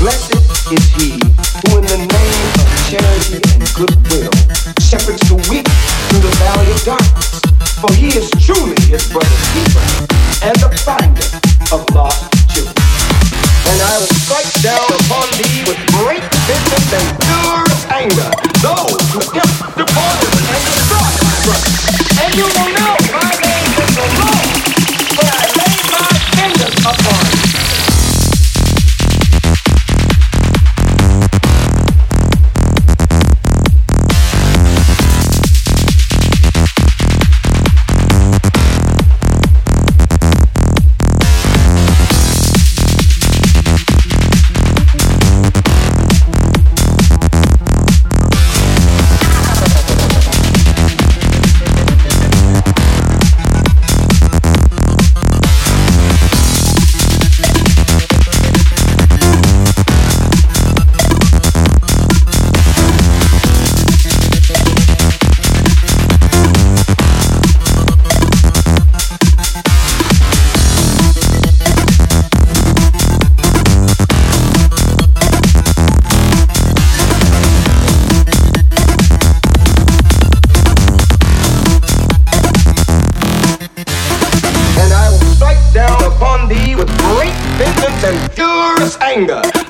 Blessed is he for the seeker and the finder of love.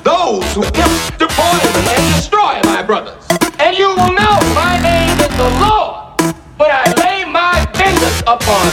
those who tempt, deform, and destroy my brothers. And you will know my name is the Lord but I lay my vengeance upon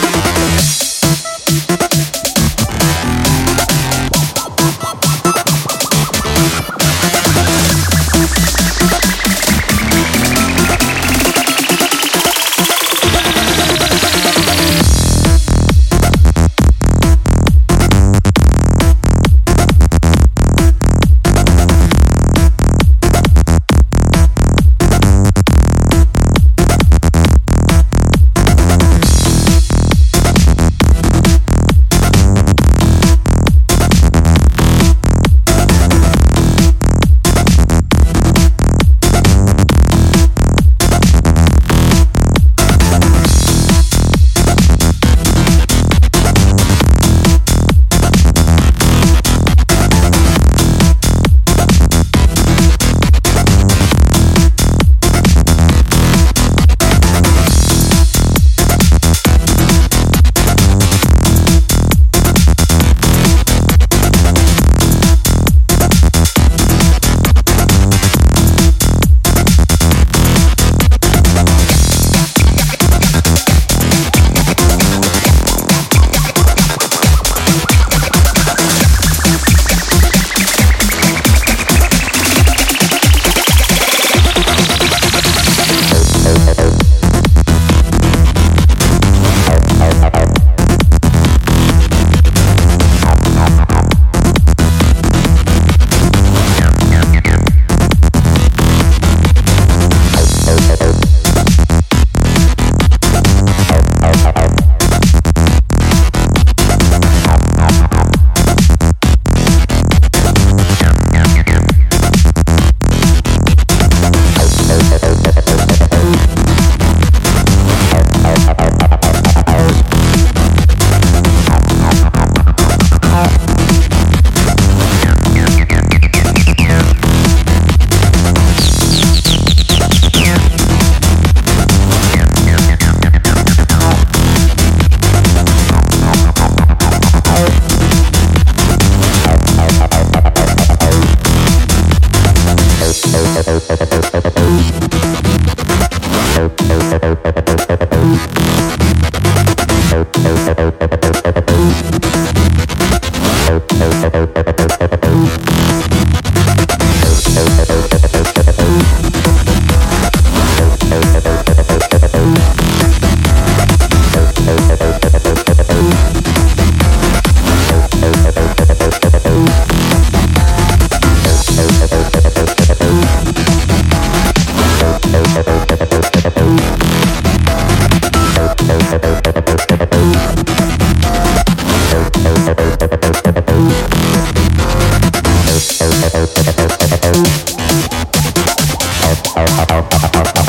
Ha.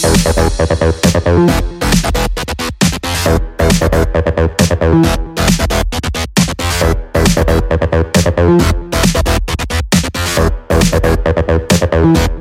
Bye.